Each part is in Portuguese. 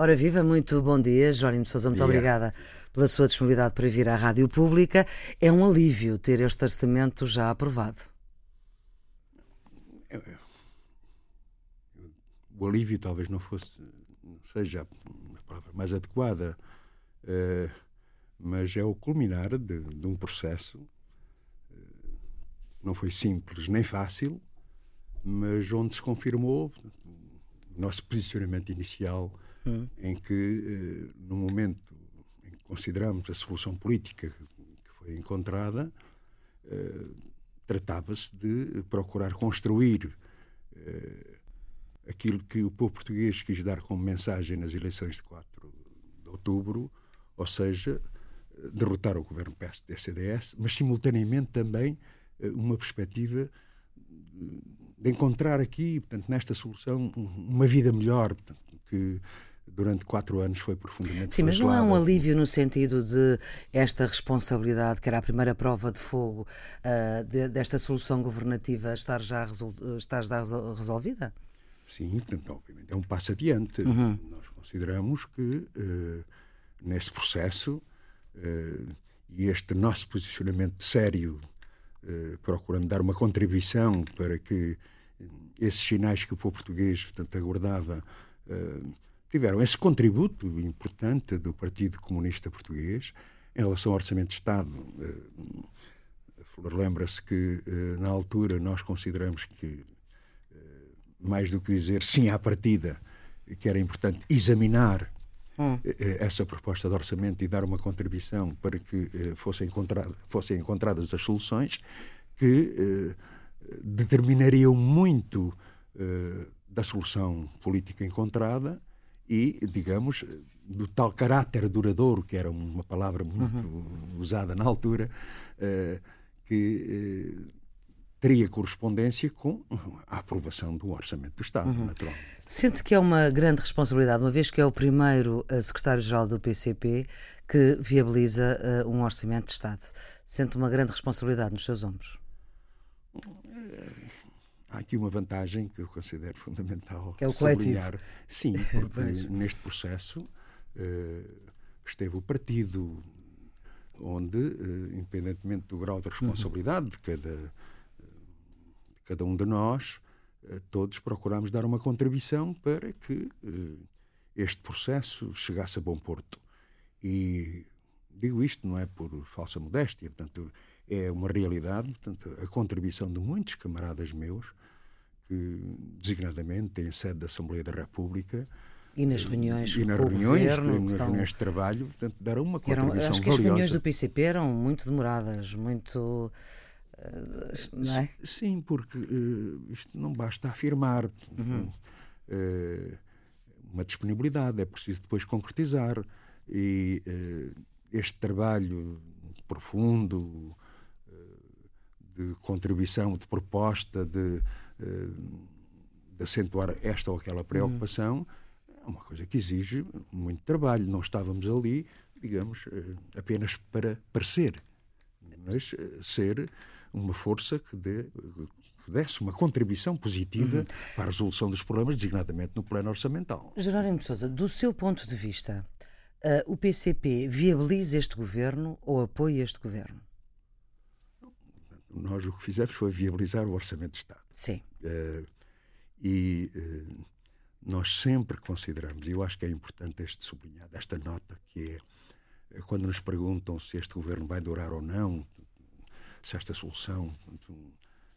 Ora viva, muito bom dia, Jónimo Sousa, muito yeah. obrigada pela sua disponibilidade para vir à Rádio Pública. É um alívio ter este orçamento já aprovado. O alívio talvez não fosse, não seja a palavra mais adequada, uh, mas é o culminar de, de um processo. Uh, não foi simples nem fácil, mas onde se confirmou o nosso posicionamento inicial hum. em que, eh, no momento em que consideramos a solução política que foi encontrada, eh, tratava-se de procurar construir eh, aquilo que o povo português quis dar como mensagem nas eleições de 4 de outubro, ou seja, derrotar o governo PSD-CDS, mas simultaneamente também uma perspectiva de encontrar aqui, portanto, nesta solução, uma vida melhor, portanto, que durante quatro anos foi profundamente Sim, mas não é um alívio no sentido de esta responsabilidade, que era a primeira prova de fogo uh, de, desta solução governativa, estar já, resol, estar já resolvida? Sim, portanto, obviamente é um passo adiante. Uhum. Nós consideramos que uh, nesse processo uh, e este nosso posicionamento sério, procurando dar uma contribuição para que esses sinais que o povo português portanto, aguardava tiveram esse contributo importante do Partido Comunista Português em relação ao Orçamento de Estado. Eh, lembra-se que, eh, na altura, nós consideramos que, eh, mais do que dizer sim à partida, que era importante examinar hum. essa proposta de orçamento e dar uma contribuição para que fossem, encontrada, fossem encontradas as soluções que determinariam muito da solução política encontrada e, digamos, do tal caráter duradouro, que era uma palavra muito uhum. usada na altura, uh, que uh, teria correspondência com a aprovação do Orçamento do Estado, uhum. naturalmente. Sente que é uma grande responsabilidade, uma vez que é o primeiro uh, secretário-geral do PCP que viabiliza um Orçamento de Estado. Sente uma grande responsabilidade nos seus ombros? Há aqui uma vantagem que eu considero fundamental. Que é o coletivo. Sim, porque neste processo uh, esteve o partido onde, uh, independentemente do grau de responsabilidade uhum. de, cada, de cada um de nós, uh, todos procuramos dar uma contribuição para que este processo chegasse a bom porto. E digo isto não é por falsa modéstia, portanto, é uma realidade, portanto, a contribuição de muitos camaradas meus que, designadamente, têm sede da Assembleia da República, e nas reuniões e nas reuniões, governo, nas são... reuniões de trabalho, portanto, deram uma contribuição eram, Acho que valiosa. as reuniões do PCP eram muito demoradas, muito... Não é? Sim, porque uh, isto não basta afirmar uhum. uh, uma disponibilidade, é preciso depois concretizar. E uh, este trabalho profundo de contribuição, de proposta, de de acentuar esta ou aquela preocupação, é uma coisa que exige muito trabalho. Não estávamos ali, digamos, eh, apenas para parecer, mas eh, ser uma força que, dê, que desse uma contribuição positiva uhum. para a resolução dos problemas, designadamente no plano orçamental. Jerónimo de Sousa, do seu ponto de vista, uh, o PCP viabiliza este governo ou apoia este governo? Nós o que fizemos foi viabilizar o Orçamento de Estado. Sim. Uh, e uh, nós sempre consideramos, e eu acho que é importante este sublinhar, esta nota, que é quando nos perguntam se este governo vai durar ou não, se esta solução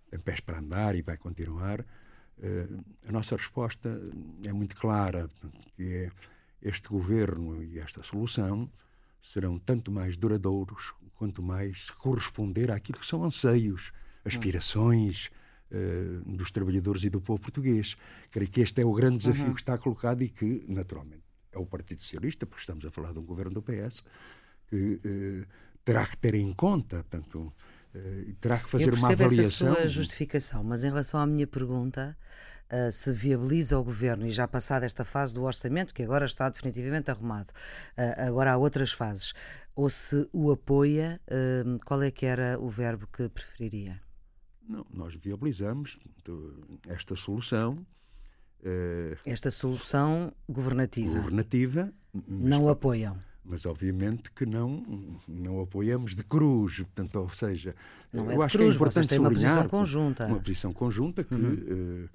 tem pés para andar e vai continuar, uh, a nossa resposta é muito clara, que é este governo e esta solução serão tanto mais duradouros quanto mais corresponder àquilo que são anseios, aspirações uh, dos trabalhadores e do povo português. Creio que este é o grande desafio uhum. que está colocado e que, naturalmente, é o Partido Socialista, porque estamos a falar de um governo do PS, que uh, terá que ter em conta, tanto Uh, terá que fazer uma avaliação. Essa sua justificação, mas em relação à minha pergunta, uh, se viabiliza o governo e já passada esta fase do orçamento, que agora está definitivamente arrumado, uh, agora há outras fases, ou se o apoia, qual é que era o verbo que preferiria? Não, nós viabilizamos esta solução Uh, Esta solução governativa. Governativa. Não apoiam. Mas obviamente que não, não apoiamos de cruz. Portanto, ou seja, não é eu acho cruz, que é importante têm uma posição conjunta. Uma posição conjunta que, uhum. uh,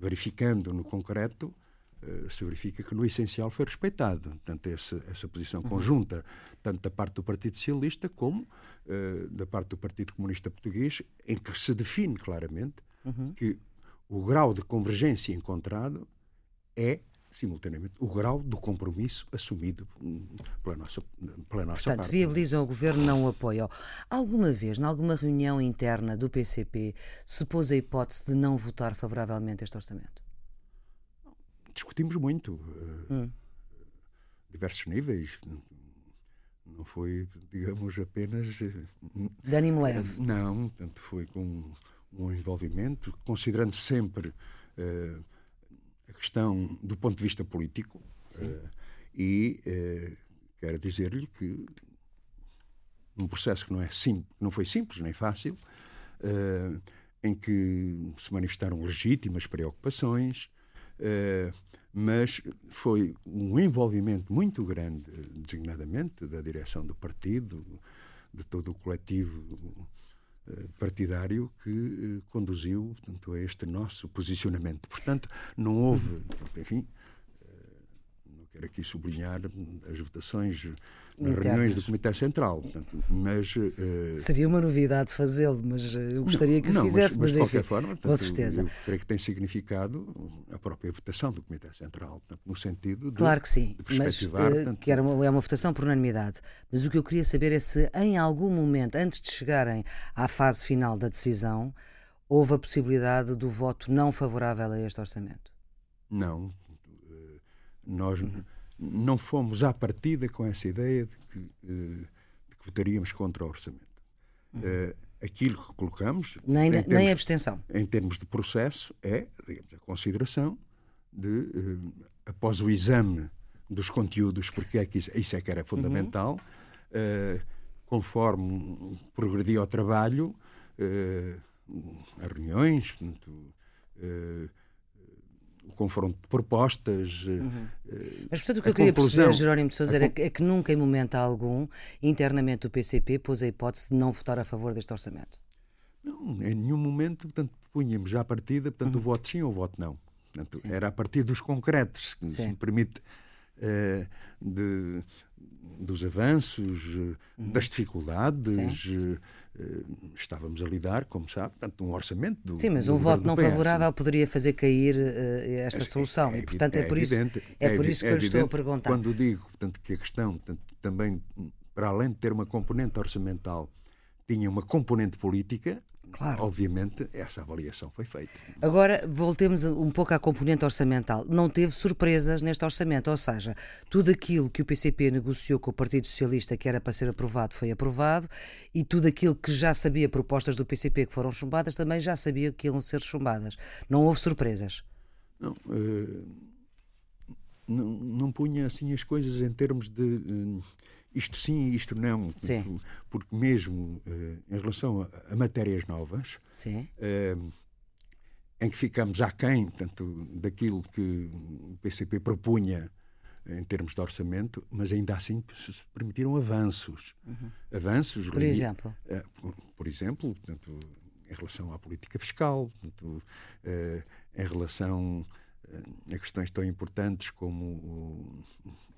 verificando no concreto, uh, se verifica que no essencial foi respeitado. Portanto, essa, essa posição uhum. conjunta, tanto da parte do Partido Socialista como uh, da parte do Partido Comunista Português, em que se define claramente uhum. que o grau de convergência encontrado é simultaneamente o grau do compromisso assumido pela nossa, pela nossa Portanto, parte. viabilizam o governo, não o apoiam. Alguma vez, em alguma reunião interna do PCP, se pôs a hipótese de não votar favoravelmente este orçamento? Discutimos muito, uh, hum. diversos níveis. Não foi, digamos, apenas. Uh, de ânimo leve? Não, portanto, foi com um envolvimento, considerando sempre uh, a questão do ponto de vista político. Uh, e uh, quero dizer-lhe que num processo que não, é sim, não foi simples nem fácil, em que se manifestaram legítimas preocupações, mas foi um envolvimento muito grande, designadamente, da direção do partido, de todo o coletivo partidário que eh, conduziu portanto, a este nosso posicionamento. Portanto, não houve, enfim, eh, quero aqui sublinhar as votações nas Internas. reuniões do Comitê Central, portanto, mas... Uh... Seria uma novidade fazê-lo, mas eu gostaria não, que o não, fizesse, mas, mas, mas de qualquer forma, portanto, com certeza. Eu creio que tem significado a própria votação do Comitê Central, portanto, no sentido de Claro que sim, mas uh, que era uma, é uma votação por unanimidade. Mas o que eu queria saber é se em algum momento, antes de chegarem à fase final da decisão, houve a possibilidade do voto não favorável a este orçamento. Não. Nós... Não fomos à partida com essa ideia de que, uh, de que votaríamos contra o orçamento. Uhum. Uh, aquilo que colocamos. Nem, termos, nem abstenção. Em termos de processo, é digamos, a consideração de, uh, após o exame dos conteúdos, porque é que isso, isso é que era fundamental, uhum. conforme progredia o trabalho, as reuniões, portanto, o confronto de propostas. Eh, uhum. Mas, portanto, o que eu queria perceber, Jerónimo de Sousa, era que, é que nunca, em momento algum, internamente o PCP pôs a hipótese de não votar a favor deste orçamento. Não, em nenhum momento, portanto, punhamos já a partida, portanto, uhum. o voto sim ou o voto não. Portanto, era a partir dos concretos, que se me permite, uh, de, dos avanços, uhum. das dificuldades. Eh, estávamos a lidar, como sabe, portanto, um orçamento do. Sim, mas um voto não favorável poderia fazer cair uh, esta é, solução. É, é, portanto, é, por isso, é, por isso que eu lhe estou a perguntar. Quando digo portanto, que a questão portanto, também, para além de ter uma componente orçamental, tinha uma componente política, Claro. Obviamente, essa avaliação foi feita. Agora, voltemos um pouco à componente orçamental. Não teve surpresas neste orçamento, ou seja, tudo aquilo que o PCP negociou com o Partido Socialista que era para ser aprovado foi aprovado e tudo aquilo que já sabia, propostas do PCP que foram chumbadas, também já sabia que iam ser chumbadas. Não houve surpresas. Não, uh, não, não punha assim as coisas em termos de. Uh, isto sim e isto não, sim. porque mesmo uh, em relação a, a, matérias novas, uh, em que ficamos aquém tanto daquilo que o PCP propunha em termos de orçamento, mas ainda assim se permitiram avanços. Uhum. Avanços. Por exemplo? Uh, por, por, exemplo, portanto, em relação à política fiscal, portanto, em relação a questões tão importantes como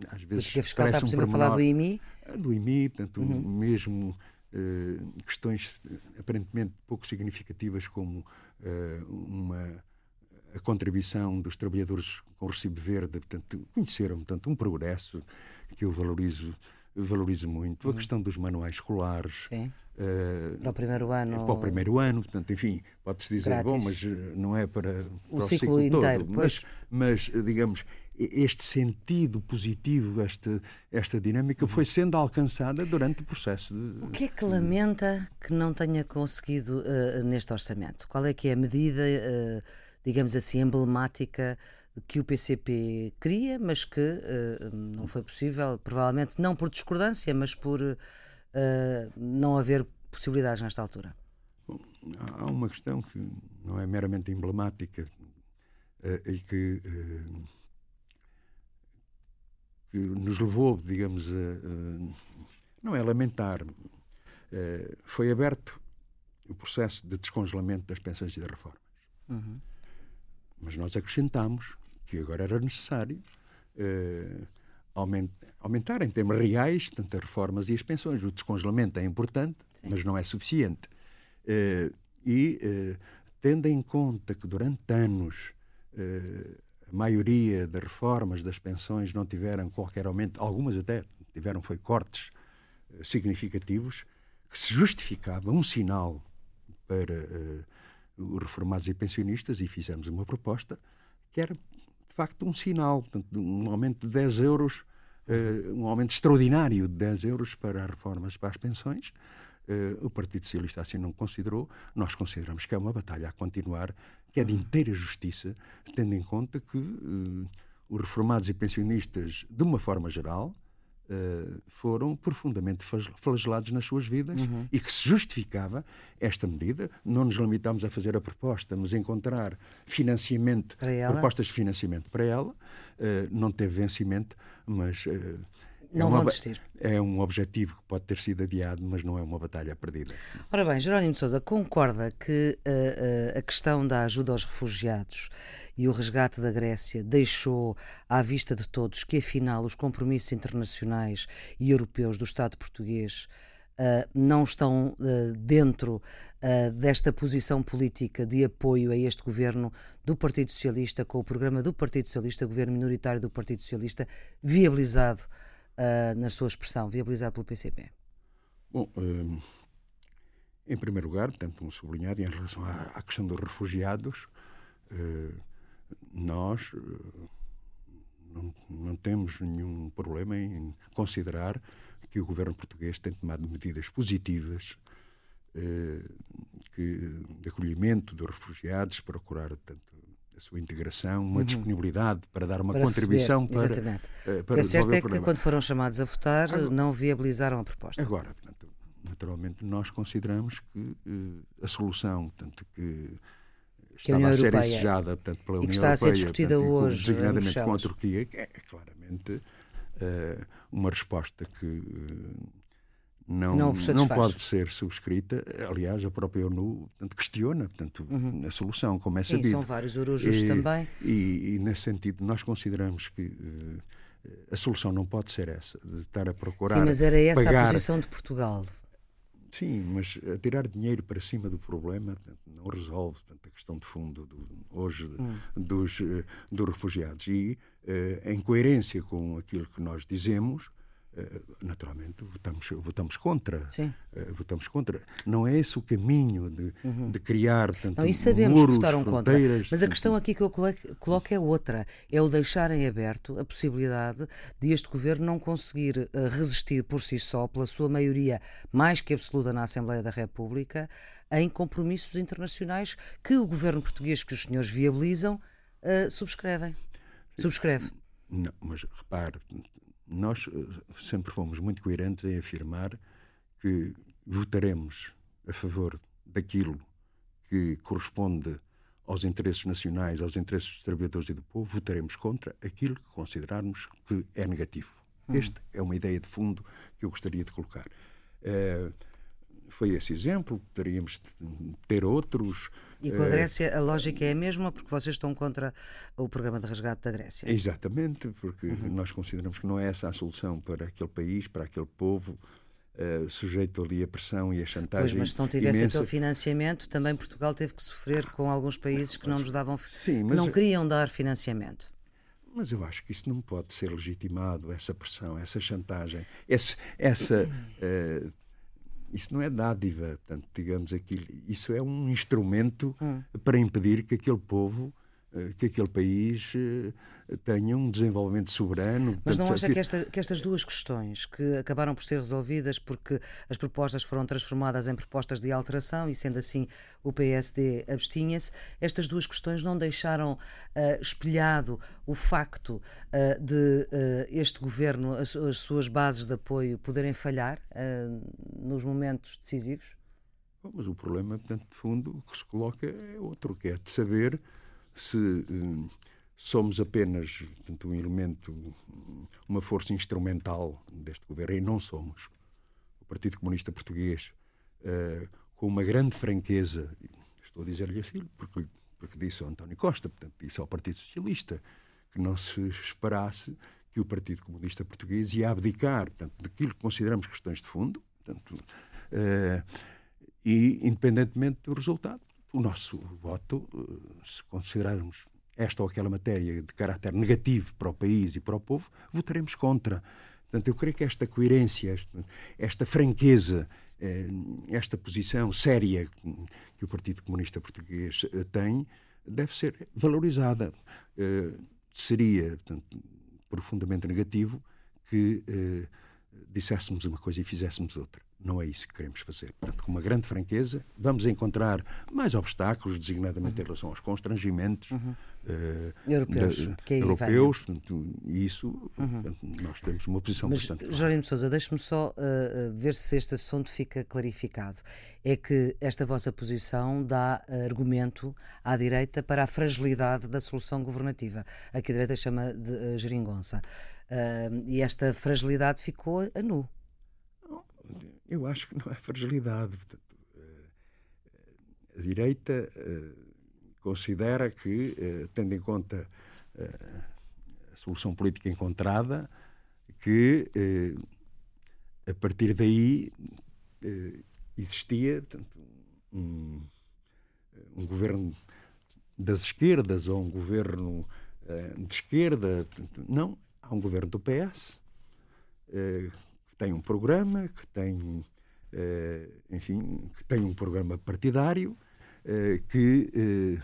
às vezes Política fiscal está por cima um falar do IMI ah, do IMI, portanto uhum. mesmo uh, questões aparentemente pouco significativas como uh, uma a contribuição dos trabalhadores com recibo verde, portanto conheceram portanto um progresso que eu valorizo valorizo muito uhum. a questão dos manuais escolares Sim. Uh, para o primeiro ano. Para o primeiro ano, portanto, enfim, pode-se dizer, grátis. bom, mas eh, não é para, o, para o ciclo, ciclo inteiro. Todo. Mas, mas, digamos, este sentido positivo, esta, esta dinâmica foi sendo alcançada durante o processo. De, o que é que lamenta que não tenha conseguido uh, neste orçamento? Qual é que é a medida, uh, digamos assim, emblemática que o PCP queria, mas que não foi possível, provavelmente não por discordância, mas por uh, não haver possibilidades nesta altura? Bom, há uma questão que não é meramente emblemática, e que, que, nos levou, digamos, a, não é lamentar, foi aberto o processo de descongelamento das pensões e das reformas. Uhum. Mas nós acrescentamos que agora era necessário aumentar em termos reais tanto as reformas e as pensões. O descongelamento é importante, Sim. mas não é suficiente. Uh, e, uh, tendo em conta que durante anos uh, a maioria das reformas das pensões não tiveram qualquer aumento, algumas até tiveram foi cortes significativos, que se justificava um sinal para os reformados e pensionistas, e fizemos uma proposta que era de facto um sinal, portanto, um aumento de 10 euros, uh, um aumento extraordinário de 10 euros para as reformas para as pensões. Uh, o Partido Socialista assim não considerou. Nós consideramos que é uma batalha a continuar, que é de inteira justiça, tendo em conta que uh, os reformados e pensionistas, de uma forma geral, Uh, foram profundamente flagelados nas suas vidas uhum. e que se justificava esta medida. Não nos limitámos a fazer a proposta, mas encontrar financiamento, propostas de financiamento para ela. Uh, não teve vencimento, mas. Uh, não é vão desistir. É um objetivo que pode ter sido adiado, mas não é uma batalha perdida. Ora bem, Jerónimo de Sousa, concorda que a questão da ajuda aos refugiados e o resgate da Grécia deixou à vista de todos que, afinal, os compromissos internacionais e europeus do Estado português Uh, não estão uh, dentro uh, desta posição política de apoio a este governo do Partido Socialista, com o programa do Partido Socialista, governo minoritário do Partido Socialista, viabilizado na sua expressão, viabilizado pelo PCP? Bom, em primeiro lugar, portanto, um sublinhado em relação à, questão dos refugiados, nós eh, não, não, temos nenhum problema em considerar que o governo português tem tomado medidas positivas eh, que, de acolhimento dos refugiados, procurar tanto sua integração, uma uhum. disponibilidade para dar uma para contribuição receber, para, exatamente. Uh, para o certo é que quando foram chamados a votar agora, não viabilizaram a proposta. Agora, portanto, naturalmente nós consideramos que uh, a solução, tanto que estava a, ser exigida portanto, pela União Europeia. E que está a ser discutida portanto, hoje. Designadamente com a Turquia, que é, é claramente uh, uma resposta que uh, não, não, não, pode ser subscrita. Aliás, a própria ONU portanto, questiona portanto, uhum. a solução, como é sabido. Sim, são vários urujos também. E, e, nesse sentido, nós consideramos que. Uh, a solução não pode ser essa, de estar a procurar. Sim, mas era essa pagar... a posição de Portugal. Sim, mas tirar dinheiro para cima do problema não resolve tanto a questão de fundo do, hoje hum. dos, eh, dos refugiados. E, eh, em coerência com aquilo que nós dizemos, naturalmente votamos, votamos contra. Sim. Uh, votamos contra. Não é esse o caminho de, uhum. de criar tanto não, e sabemos muros, que votaram contra. Mas a questão aqui que eu coloco é outra. É o deixar em aberto a possibilidade de este governo não conseguir uh, resistir por si só, pela sua maioria mais que absoluta na Assembleia da República, em compromissos internacionais que o governo português, que os senhores viabilizam, subscrevem. Subscreve. Não, mas repare, nós eh, sempre fomos muito coerentes em afirmar que votaremos a favor daquilo que corresponde aos interesses nacionais, aos interesses dos trabalhadores e do povo, votaremos contra aquilo que considerarmos que é negativo. Hum. Esta é uma ideia de fundo que eu gostaria de colocar. Uh, foi esse exemplo, poderíamos ter outros. E com a eh, Grécia a lógica é a mesma, porque vocês estão contra o programa de resgate da Grécia. Exatamente, porque uhum. nós consideramos que não é essa a solução para aquele país, para aquele povo. Uh, sujeito ali à pressão e à chantagem. Pois, mas se não tivesse imensa... aquele financiamento, também Portugal teve que sofrer com alguns países que não nos davam, Sim, mas... não queriam dar financiamento. Mas eu acho que isso não pode ser legitimado, essa pressão, essa chantagem, esse, essa uh, isso não é dádiva, portanto, digamos aquilo, isso é um instrumento hum. para impedir que aquele povo que aquele país eh, tenha um desenvolvimento soberano. Mas não acha que, esta, que, estas duas questões, que acabaram por ser resolvidas porque as propostas foram transformadas em propostas de alteração e, sendo assim, o PSD abstinha-se, estas duas questões não deixaram uh, espelhado o facto uh, de uh, este governo, as, as, suas bases de apoio, poderem falhar nos momentos decisivos? Bom, mas o problema, portanto, de fundo, que se coloca é outro, que é de saber se uh, somos apenas portanto, um elemento, uma força instrumental deste governo, e não somos. O Partido Comunista Português, uh, com uma grande franqueza, estou a dizer-lhe assim, porque, porque disse ao António Costa, portanto, disse ao Partido Socialista, que não se esperasse que o Partido Comunista Português ia abdicar portanto, daquilo que consideramos questões de fundo, portanto, uh, e independentemente do resultado, o nosso voto, uh, se considerarmos esta ou aquela matéria de caráter negativo para o país e para o povo, votaremos contra. Portanto, eu creio que esta coerência, esta franqueza, eh, esta posição séria que o Partido Comunista Português tem, deve ser valorizada. Seria, portanto, profundamente negativo que eh, disséssemos uma coisa e fizéssemos outra. Não é isso que queremos fazer. Portanto, com uma grande franqueza, vamos encontrar mais obstáculos, designadamente uhum. em relação aos constrangimentos uhum. uh, europeus. Da, europeus portanto, isso, uhum. portanto, nós temos uma posição Mas, bastante clara. Jorge Sousa, deixe-me só uh, ver se este assunto fica clarificado. É que esta vossa posição dá argumento à direita para a fragilidade da solução governativa, a que a direita chama de uh, geringonça. Uh, e esta fragilidade ficou a nu. Eu acho que não é fragilidade. Portanto, eh, a direita eh, considera que, eh, tendo em conta a solução política encontrada, que a partir daí existia portanto, um, um, governo das esquerdas ou um governo de esquerda. Não, há um governo do PS tem um programa, que tem, eh, enfim, que tem um programa partidário, eh, que eh,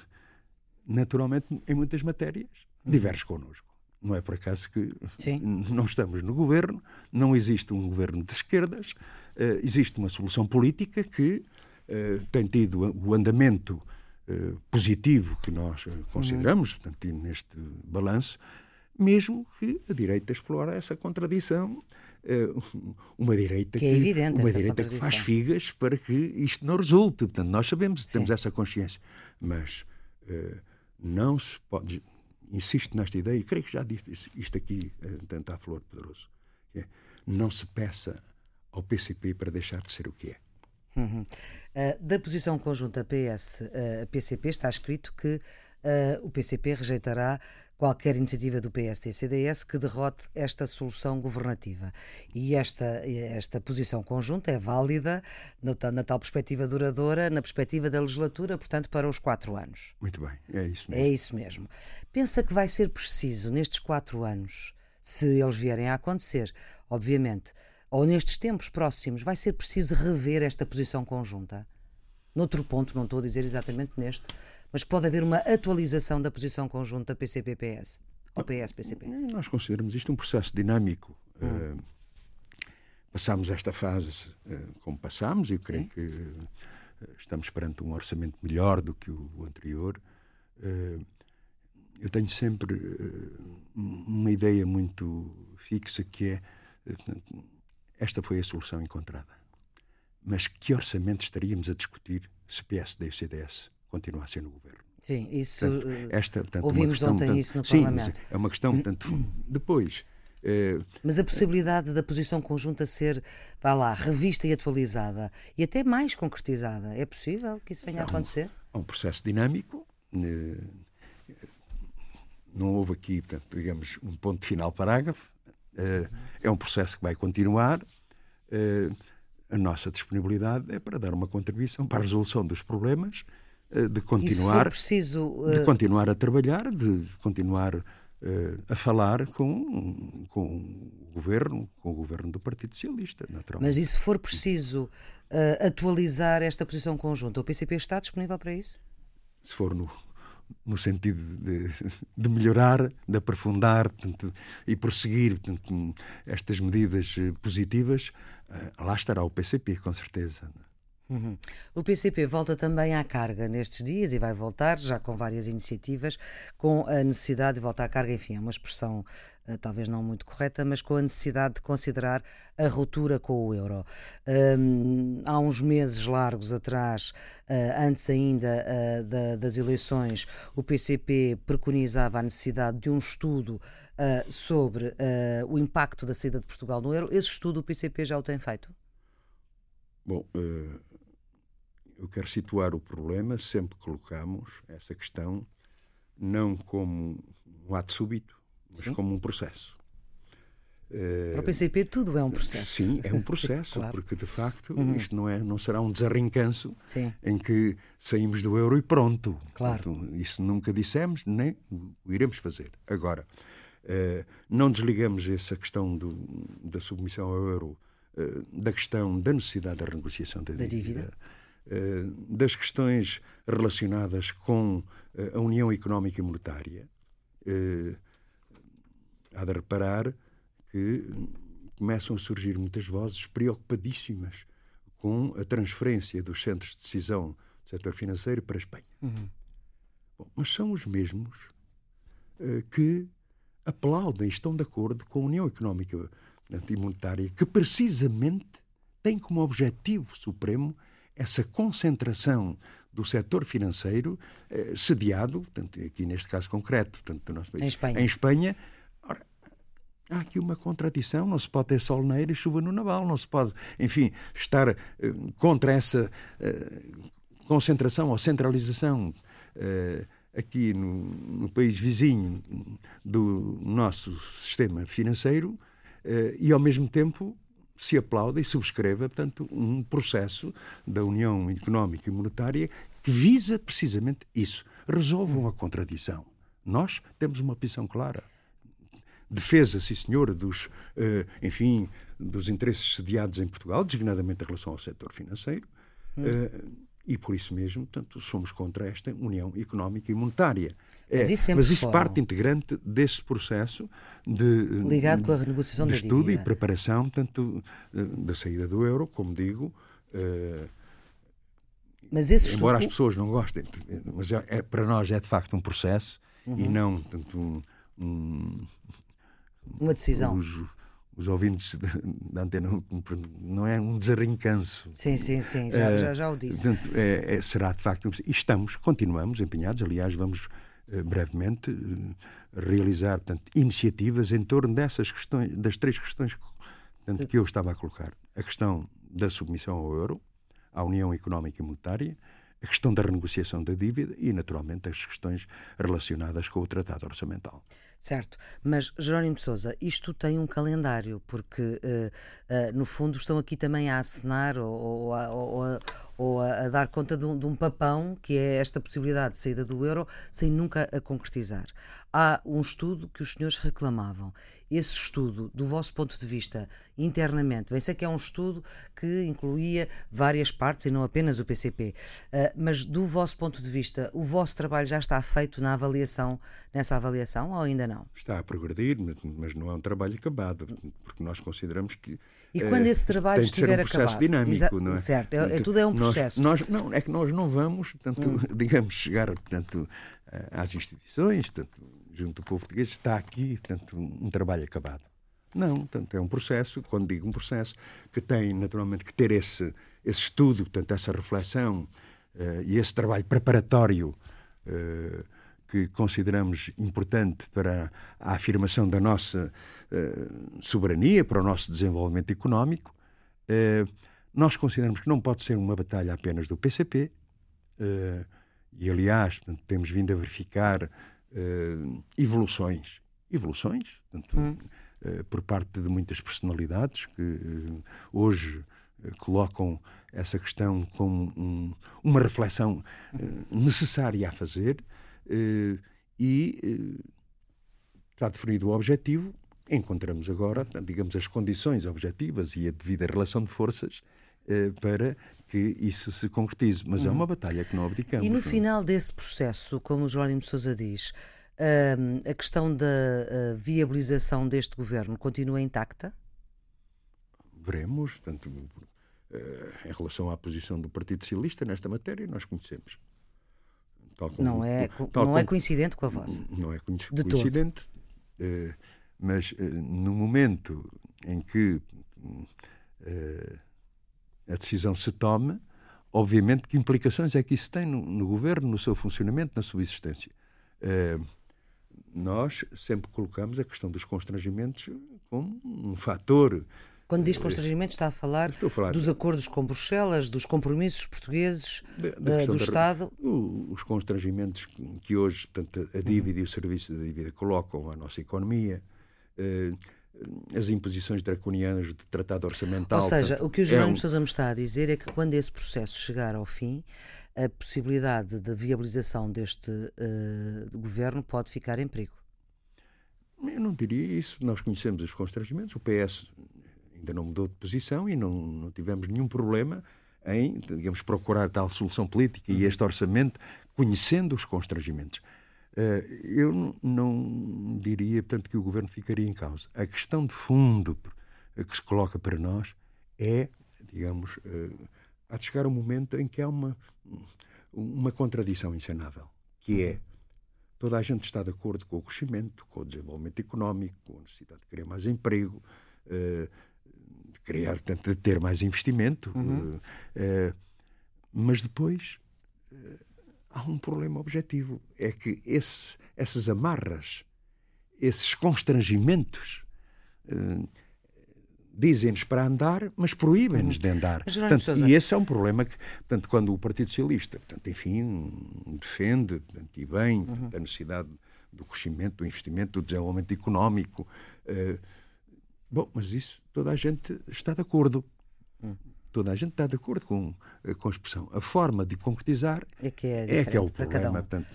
naturalmente em muitas matérias diverge connosco. Não é por acaso que Sim. não estamos no governo, não existe um governo de esquerdas, existe uma solução política que tem tido o andamento positivo que nós consideramos, uhum. portanto, neste balanço, mesmo que a direita explore essa contradição uma direita que, é evidente uma direita que faz figas para que isto não resulte. Portanto, nós sabemos, Sim. temos essa consciência, mas uh, não se pode. Insisto nesta ideia, e creio que já disse isto aqui, uh, tanto à Flor Poderoso. É, não se peça ao PCP para deixar de ser o que é. Uhum. Uh, da posição conjunta PS-PCP está escrito que uh, o PCP rejeitará qualquer iniciativa do PSD-CDS que derrote esta solução governativa. E esta, esta posição conjunta é válida na, na, tal perspectiva duradoura, na perspectiva da legislatura, portanto, para os quatro anos. Muito bem, é isso mesmo. É isso mesmo. Pensa que vai ser preciso, nestes quatro anos, se eles vierem a acontecer, obviamente, ou nestes tempos próximos, vai ser preciso rever esta posição conjunta? Noutro ponto, não estou a dizer exatamente neste, mas pode haver uma atualização da posição conjunta PCP-PS ou PS-PCP? Nós consideramos isto um processo dinâmico. Hum. Uh, passámos esta fase uh, como passámos, e eu creio Sim. que uh, estamos perante um orçamento melhor do que o, o anterior. eu tenho sempre uma ideia muito fixa que é esta foi a solução encontrada. Mas que orçamento estaríamos a discutir se PSD e CDS continuassem no governo. Sim, isso portanto, esta, portanto, ouvimos questão, ontem portanto, isso no sim, Parlamento. É uma questão, portanto, depois. Eh, mas a possibilidade da posição conjunta ser, vá lá, revista e atualizada e até mais concretizada, é possível que isso venha a acontecer? É um, um processo dinâmico. Eh, não houve aqui, portanto, digamos, um ponto final parágrafo. Eh, é um processo que vai continuar. A nossa disponibilidade é para dar uma contribuição para a resolução dos problemas eh, de continuar, preciso, uh... de continuar a trabalhar, de continuar uh, a falar com, com o governo, com o governo do Partido Socialista, naturalmente. Mas e se for preciso uh, atualizar esta posição conjunta, o PCP está disponível para isso? Se for no, no sentido de, de melhorar, de aprofundar portanto, e prosseguir portanto, estas medidas positivas, lá estará o PCP, com certeza. Uhum. O PCP volta também à carga nestes dias e vai voltar, já com várias iniciativas, com a necessidade de voltar à carga, enfim, é uma expressão uh, talvez não muito correta, mas com a necessidade de considerar a ruptura com o euro. Um, há uns meses largos atrás, uh, antes ainda uh, da, das eleições, o PCP preconizava a necessidade de um estudo sobre o impacto da saída de Portugal no euro. Esse estudo o PCP já o tem feito? Bom, eu quero situar o problema, sempre colocamos essa questão, não como um ato súbito, mas Sim. como um processo. Para o PCP tudo é um processo. Sim, é um processo, claro. porque de facto uhum. isto não, é, não será um desarrincanço Sim. em que saímos do euro e pronto. Claro. isso nunca dissemos, nem o iremos fazer. Agora, uh, não desligamos essa questão do, da submissão ao euro uh, da questão da necessidade da renegociação da, da dívida. dívida eh, das questões relacionadas com eh, a União Económica e Monetária, eh, há de reparar que começam a surgir muitas vozes preocupadíssimas com a transferência dos centros de decisão do setor financeiro para a Espanha. Uhum. Bom, mas são os mesmos uh, que aplaudem e estão de acordo com a União Económica e Monetária, que precisamente tem como objetivo supremo essa concentração do setor financeiro eh, sediado, portanto, aqui neste caso concreto, portanto, do nosso país, em Espanha. Em Espanha ora, há aqui uma contradição, não se pode ter sol na e chuva no naval, não se pode, enfim, estar eh, contra essa eh, concentração ou centralização eh, aqui no, no, país vizinho do nosso sistema financeiro eh, e, ao mesmo tempo, se aplauda e subscreva, portanto, um processo da União Económica e Monetária que visa precisamente isso. Resolvam a contradição. Nós temos uma posição clara. Defesa, sim senhor, dos, eh, enfim, dos interesses sediados em Portugal, designadamente em relação ao setor financeiro, hum. Eh, e por isso mesmo, portanto, somos contra esta União Económica e Monetária. É, mas isso, mas isso parte integrante desse processo de ligado com a renegociação de da estudo dívida. e preparação, tanto eh, da saída do euro, como digo. Uh, mas esse embora estudo... as pessoas não gostem, mas é, é, para nós é de facto um processo uhum. e não tanto um, um, uma decisão. Os, os ouvintes da antena não é um desarrincanço. Sim, sim, sim, já, uh, já, já o disse. Portanto, é, é, será de facto. E estamos, continuamos empenhados, aliás, vamos eh, brevemente eh, realizar portanto, iniciativas em torno dessas questões, das três questões portanto, que eu estava a colocar. A questão da submissão ao euro, à União Económica e Monetária, a questão da renegociação da dívida e, naturalmente, as questões relacionadas com o Tratado Orçamental. Certo, mas Jerónimo Souza, isto tem um calendário, porque uh, uh, no fundo estão aqui também a assinar ou, ou, a, ou, a, ou a, dar conta de um, de um, papão que é esta possibilidade de saída do euro sem nunca a concretizar. Há um estudo que os senhores reclamavam. Esse estudo, do vosso ponto de vista, internamente, bem sei que é um estudo que incluía várias partes e não apenas o PCP, uh, mas do vosso ponto de vista, o vosso trabalho já está feito na avaliação, nessa avaliação ou ainda não? Está a progredir, mas não é um trabalho acabado, porque nós consideramos que. E quando uh, esse trabalho estiver um acabado? dinâmico, Exa não é? Certo, é, é, tudo é um processo. Nós, nós, não, é que nós não vamos, portanto, hum. digamos, chegar portanto, às instituições, portanto, junto ao povo português, está aqui, portanto, um trabalho acabado. Não, portanto, é um processo, quando digo um processo, que tem naturalmente que ter esse, esse estudo, portanto, essa reflexão uh, e esse trabalho preparatório uh, que consideramos importante para a afirmação da nossa uh, soberania, para o nosso desenvolvimento económico. Uh, nós consideramos que não pode ser uma batalha apenas do PCP, uh, e aliás, portanto, temos vindo a verificar evoluções, evoluções, portanto, hum. por parte de muitas personalidades que hoje colocam essa questão como um, uma reflexão necessária a fazer eh, e eh, está definido o objetivo, encontramos agora, digamos, as condições objetivas e a devida relação de forças eh, para que isso se concretize. Mas é uma batalha que não abdicamos. E no não? É? final desse processo, como o Jorge Sousa diz, a questão da viabilização deste governo continua intacta? Veremos. Portanto, em relação à posição do Partido Socialista nesta matéria, nós conhecemos. Como, não é, não como, é coincidente com a vossa. Não é coincidente, uh, mas uh, no momento em que uh, a decisão se tome, obviamente que implicações é que isso tem no, no governo, no seu funcionamento, na sua existência. nós sempre colocamos a questão dos constrangimentos como um fator quando diz constrangimento, está a falar, a falar dos acordos com Bruxelas, dos compromissos portugueses, da, da do Estado? os constrangimentos que hoje tanto a dívida e o serviço da dívida colocam à nossa economia. Eh, as imposições draconianas de tratado orçamental. Ou seja, portanto, o que o Jerónimo é um... Sousa me está a dizer é que quando esse processo chegar ao fim, a possibilidade de viabilização deste uh, governo pode ficar em perigo. Eu não diria isso. Nós conhecemos os constrangimentos. O PS ainda não mudou de posição e não, não tivemos nenhum problema em, digamos, procurar tal solução política e este orçamento, conhecendo os constrangimentos. Uh, eu não diria, portanto, que o governo ficaria em causa. A questão de fundo que se coloca para nós é, digamos, uh, há de chegar um momento em que há uma, uma contradição insanável, que é toda a gente está de acordo com o crescimento, com o desenvolvimento económico, com a necessidade de criar mais emprego, criar, portanto, ter mais investimento. Uhum. Uh, mas depois uh, há um problema objetivo: é que esse, essas amarras, esses constrangimentos. Uh, dizem-nos para andar, mas proíbem-nos uhum. de andar. Portanto, e esse é um problema que, portanto, quando o Partido Socialista, portanto, enfim, defende, portanto, e bem, uhum. a necessidade do crescimento, do investimento, do desenvolvimento económico, uh, Bom, mas isso toda a gente está de acordo. Hum. Toda a gente está de acordo com, eh, com a expressão. A forma de concretizar é que é, é, que é o problema. Um. Portanto,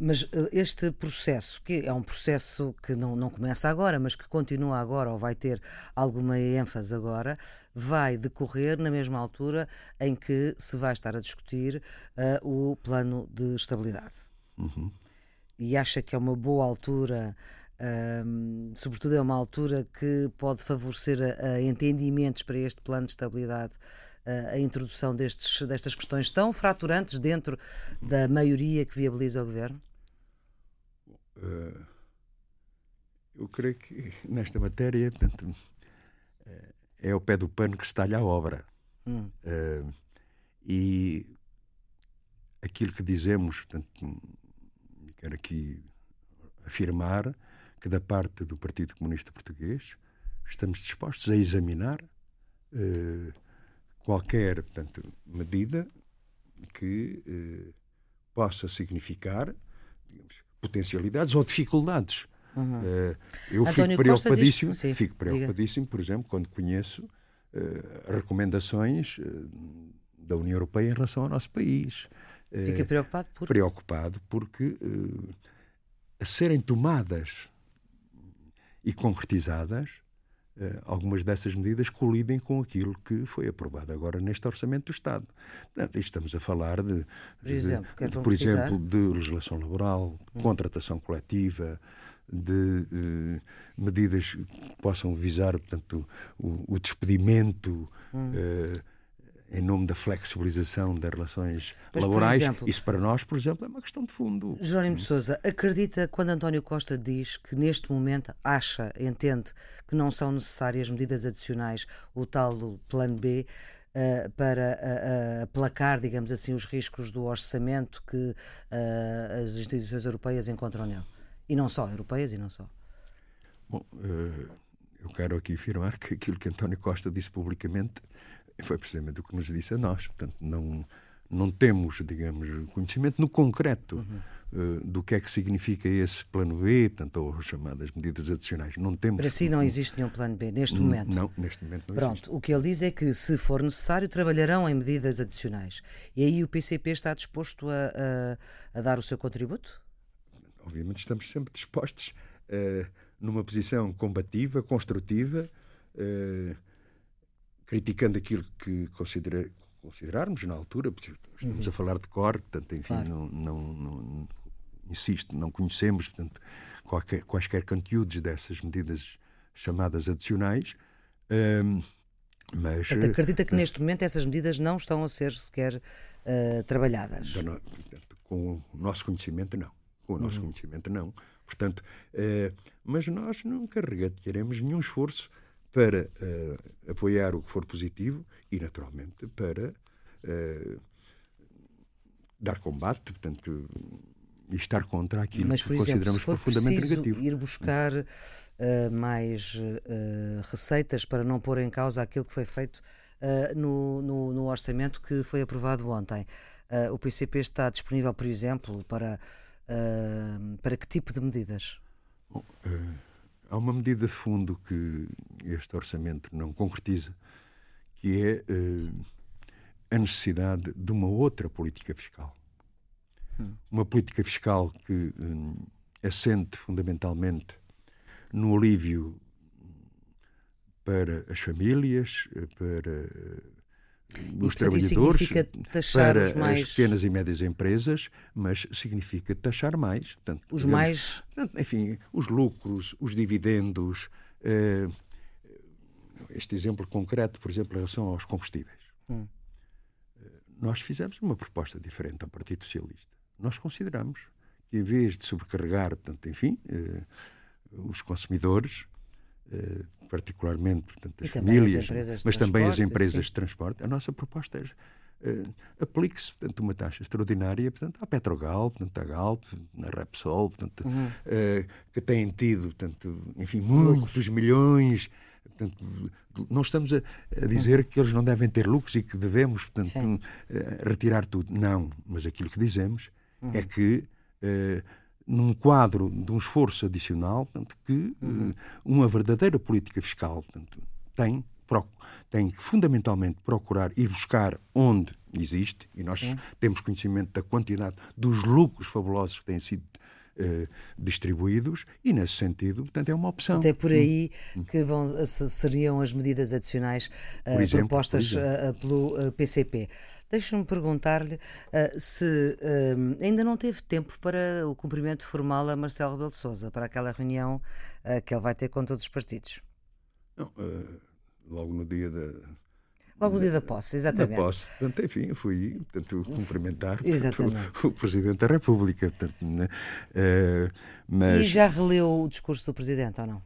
mas eh, este processo, que é um processo que não, não começa agora, mas que continua agora ou vai ter alguma ênfase agora, vai decorrer na mesma altura em que se vai estar a discutir uh, o plano de estabilidade. Uhum. E acha que é uma boa altura um, sobretudo é uma altura que pode favorecer a, a entendimentos para este plano de estabilidade a introdução destes, destas questões tão fraturantes dentro da maioria que viabiliza o governo? Uh, eu creio que nesta matéria portanto, eh, é o pé do pano que se talha a obra. Hum. Uh, e aquilo que dizemos, portanto, quero aqui afirmar que, da parte do Partido Comunista Português, estamos dispostos a examinar eh, qualquer portanto, medida que eh, possa significar digamos, potencialidades ou dificuldades. Uhum. Uh, eu António fico preocupadíssimo, diz... fico preocupadíssimo, por exemplo, quando conheço recomendações da União Europeia em relação ao nosso país. Fica preocupado por? Preocupado porque a serem tomadas e concretizadas, eh, algumas dessas medidas colidem com aquilo que foi aprovado agora neste Orçamento do Estado. Portanto, estamos a falar de, por exemplo, de, de por exemplo, de legislação laboral, hum. contratação coletiva, de eh, medidas que possam visar portanto, o, o despedimento. Hum. Eh, em nome da flexibilização das relações Mas, laborais. Exemplo, Isso para nós, por exemplo, é uma questão de fundo. Jerónimo de Sousa, acredita quando António Costa diz que neste momento acha, entende que não são necessárias medidas adicionais, o tal plano B, Uh, para uh, uh, placar, digamos assim, os riscos do orçamento que as instituições europeias encontram nele. E não só, europeias e não só. Bom, eu quero aqui afirmar que aquilo que António Costa disse publicamente foi precisamente o que nos disse a nós. Portanto, não, não temos, digamos, conhecimento no concreto uhum. uh, do que é que significa esse plano B, portanto, ou chamadas medidas adicionais. Não temos. Para si não existe nenhum plano B neste momento? Não, neste momento não Pronto, existe. o que ele diz é que, se for necessário, trabalharão em medidas adicionais. E aí o PCP está disposto a, a, a dar o seu contributo? Obviamente estamos sempre dispostos, uh, numa posição combativa, construtiva, uh, criticando aquilo que considera, considerarmos na altura, estamos uhum. a falar de cor, portanto, enfim, claro. não, não, não, insisto, não conhecemos portanto, qualquer, quaisquer conteúdos dessas medidas chamadas adicionais. Um, Mas, Portanto, acredita que neste momento essas medidas não estão a ser sequer uh, trabalhadas? Com o nosso conhecimento, não. Com o nosso uhum. conhecimento, não. Portanto, uh, mas nós nunca regatearemos nenhum esforço para uh, apoiar o que for positivo e, naturalmente, para dar combate, portanto, e estar contra aquilo Mas, que exemplo, consideramos profundamente negativo. ir buscar uh, mais uh, receitas para não pôr em causa aquilo que foi feito uh, no, no, no, orçamento que foi aprovado ontem. o PCP está disponível, por exemplo, para, para que tipo de medidas? Bom, há uma medida de fundo que este orçamento não concretiza, que é a necessidade de uma outra política fiscal. Uma política fiscal que hum, assente fundamentalmente no alívio para as famílias, para e, os trabalhadores, para mais... as pequenas e médias empresas, mas significa taxar mais. Portanto, os digamos, mais. Portanto, enfim, os lucros, os dividendos. Uh, este exemplo concreto, por exemplo, em relação aos combustíveis. Hum. Nós fizemos uma proposta diferente ao Partido Socialista nós consideramos que, em vez de sobrecarregar, portanto, enfim, eh, os consumidores, eh, particularmente portanto, as famílias, as mas também as empresas de transporte, a nossa proposta é Uh, aplique-se portanto uma taxa extraordinária portanto à Petrogal portanto à Galp na Repsol portanto uhum. uh, que têm tido portanto enfim muitos lucros. milhões portanto não estamos a, a dizer uhum. que eles não devem ter lucros e que devemos portanto uh, retirar tudo não mas aquilo que dizemos uhum. é que, uh, num quadro de um esforço adicional, portanto, que uh, uma verdadeira política fiscal portanto, tem, tem que fundamentalmente procurar ir buscar onde existe, e nós Sim. temos conhecimento da quantidade dos lucros fabulosos que têm sido Uh, distribuídos e nesse sentido, portanto, é uma opção. Até por aí hum. que vão, seriam as medidas adicionais uh, exemplo, propostas uh, pelo PCP. Deixa-me perguntar-lhe uh, se uh, ainda não teve tempo para o cumprimento formal a Marcelo Rebelo de Sousa, para aquela reunião uh, que ele vai ter com todos os partidos. Não, logo no dia da. Logo no dia da posse, exatamente. Da posse. Portanto, enfim, fui portanto, cumprimentar portanto, o, Presidente da República. Portanto, né? mas... E já releu o discurso do Presidente ou não?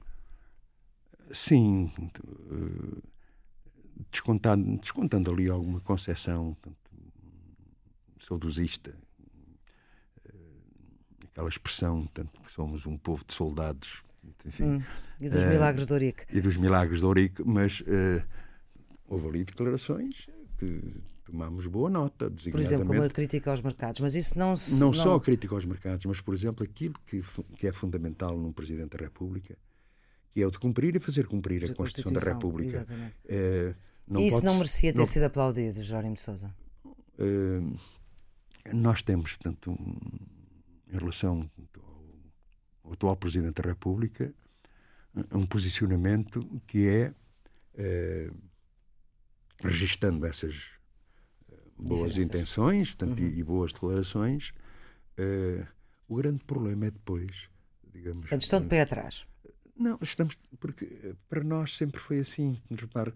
Sim descontando, descontando ali alguma concepção saudosista, eh, aquela expressão, tanto que somos um povo de soldados. Enfim, hum, e dos uh, milagres de Ourique. E dos milagres de Ourique, mas uh, houve ali declarações que tomamos boa nota. Por exemplo, como a crítica aos mercados, mas isso não se. Não, não... só a crítica aos mercados, mas, por exemplo, aquilo que, que é fundamental num Presidente da República, que é o de cumprir e fazer cumprir a, a Constituição, Constituição, da República. Uh, não e isso pode, não merecia ter não, sido aplaudido, Jerónimo de Sousa? Uh, nós temos, portanto, um, em relação ao, ao, atual Presidente da República, um posicionamento que é, uh, registando essas eh, boas intenções portanto, uhum. e, boas declarações, uh, o grande problema é depois, digamos. Portanto, estão de pé atrás. Não, estamos. Porque eh, para nós sempre foi assim. Repare,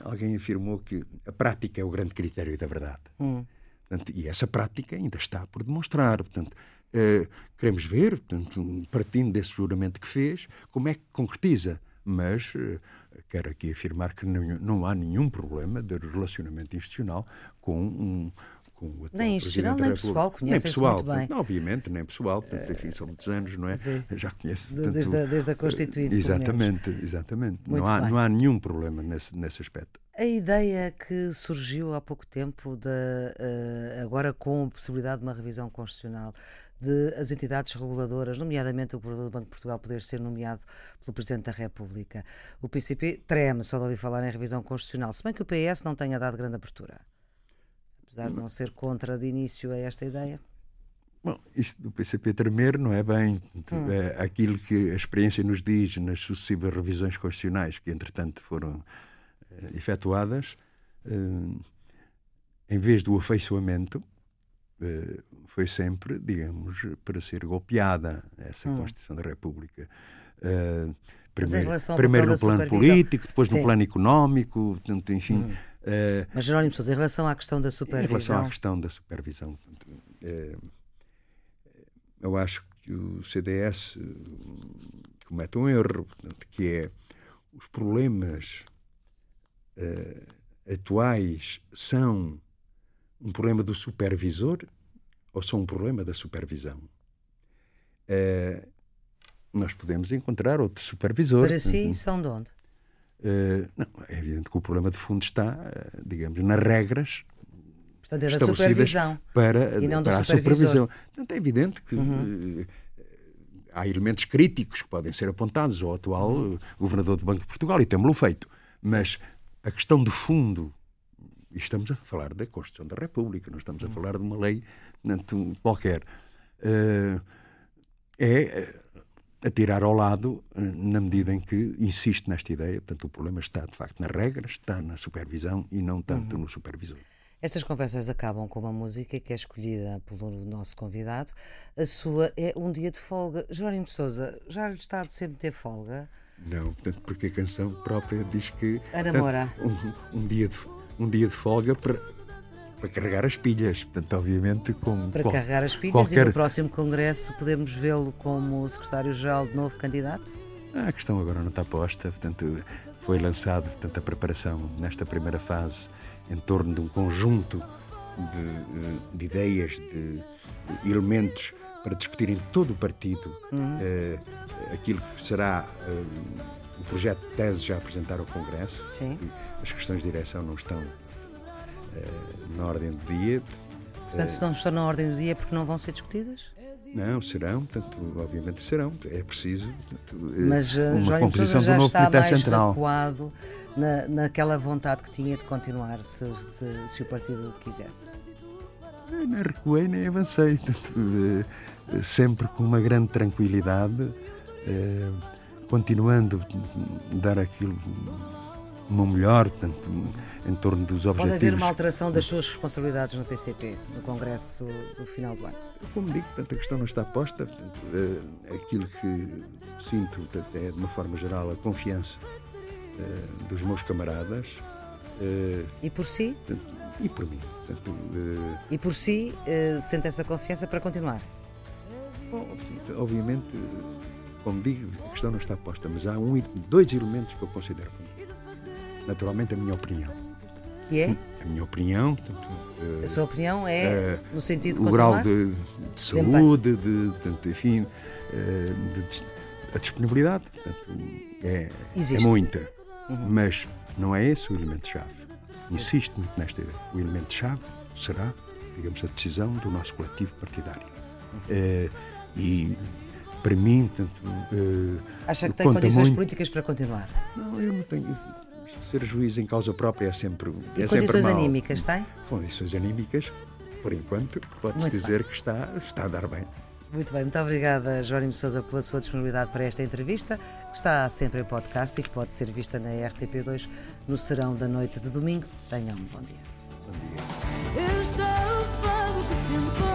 alguém afirmou que a prática é o grande critério da verdade. Hum. Portanto, e essa prática ainda está por demonstrar. Portanto, uh, queremos ver, portanto, partindo desse juramento que fez, como é que concretiza. Mas uh, quero aqui afirmar que não, não há nenhum problema de relacionamento institucional com um, com o atual Nem institucional, nem pessoal, conhecem-se muito bem. Não, obviamente, nem pessoal, portanto, enfim, são muitos anos, não é? Sim. Já conheço. Portanto, desde, a, desde a Constituinte. Exatamente, exatamente. não há, não há nenhum problema nesse, nesse aspecto. A ideia que surgiu há pouco tempo, de, uh, agora com a possibilidade de uma revisão constitucional, de as entidades reguladoras, nomeadamente o Governador do Banco de Portugal, poder ser nomeado pelo Presidente da República. O PCP treme só de ouvir falar em revisão constitucional, se bem que o PS não tenha dado grande abertura apesar de não ser contra de início a esta ideia? Bom, isto do PCP tremer não é bem hum. é aquilo que a experiência nos diz nas sucessivas revisões constitucionais que, entretanto, foram é, efetuadas. É, em vez do afeiçoamento, eh, foi sempre, digamos, para ser golpeada essa hum. Constituição da República. Primeiro, primeiro no plano político, depois Sim. no plano económico, portanto, enfim. Hum. Uh, Mas, Jerónimo Sousa, em relação à questão da supervisão. Em relação à questão da supervisão, uh, eu acho que o CDS comete um erro, portanto, que é os problemas uh, atuais são um problema do supervisor ou são um problema da supervisão? Uh, nós podemos encontrar outro supervisor. Para si, são de onde? Uh, não, é evidente que o problema de fundo está, digamos, nas regras Portanto, é da supervisão para, e não para a supervisão. Portanto, é evidente que uhum há elementos críticos que podem ser apontados ao atual uhum. governador do Banco de Portugal e temos-lo feito. Mas a questão de fundo, estamos a falar da Constituição da República, não estamos a falar de uma lei qualquer, uh, é eh, atirar ao lado eh, na medida em que insiste nesta ideia. Portanto, o problema está, de facto, nas regras, está na supervisão e não tanto uhum. no supervisor. Estas conversas acabam com uma música que é escolhida pelo nosso convidado. A sua é Um Dia de Folga. Jerónimo Souza, já lhe está a sempre ter folga? Não, porque a canção própria diz que. A namora. Um, um, dia de, um dia de folga para, para carregar as pilhas. Portanto, obviamente, com. Para qual, carregar as pilhas qualquer... e no próximo Congresso podemos vê-lo como secretário-geral de novo candidato? Ah, a questão agora não está posta. Portanto, foi lançado portanto, a preparação nesta primeira fase em torno de um conjunto de, eh, de ideias, de, de, elementos para discutir em todo o partido uhum. uh, aquilo que será uh, o projeto de tese já apresentar ao Congresso. Sim. As questões de direção não estão uh, na ordem do dia. Portanto, se não estão na ordem do dia é porque não vão ser discutidas? Não, serão, portanto, obviamente serão. É preciso portanto, Mas, uma composição já do novo está mais central. recuado na, naquela vontade que tinha de continuar, se, se, se o partido quisesse? Eu nem recuei nem avancei, sempre com uma grande tranquilidade, eh, continuando a dar aquilo uma melhor, portanto, em torno dos objetivos. Pode haver uma alteração das suas responsabilidades no PCP, no Congresso do final do ano? Como digo, portanto, a questão não está posta. Eh, aquilo que sinto portanto, é, de uma forma geral, a confiança uh, dos meus camaradas. Uh, e por si? E por mim. Portanto, e por si, sente essa confiança para continuar? Bom, obviamente, como digo, a questão não está posta, mas há um, dois elementos que eu considero Naturalmente, a minha opinião. Que é? A minha opinião. Portanto, a sua opinião é no sentido de o grau de, de saúde, de, de, enfim, de, a disponibilidade. Portanto, é, é muita. Uhum. Mas não é esse o elemento-chave. Insisto muito nesta ideia. O elemento-chave será, digamos, a decisão do nosso coletivo partidário. Uhum. E para mim, portanto, uh, acha que tem condições muito... políticas para continuar? Não, eu não tenho. Ser juiz em causa própria é sempre. E é condições sempre anímicas tem? Condições anímicas, por enquanto, pode-se dizer bem. que está, está a dar bem. Muito bem, muito obrigada, Jónimo Sousa, pela sua disponibilidade para esta entrevista, que está sempre em podcast e que pode ser vista na RTP2 no serão da noite de domingo. Tenham um bom dia. Bom dia.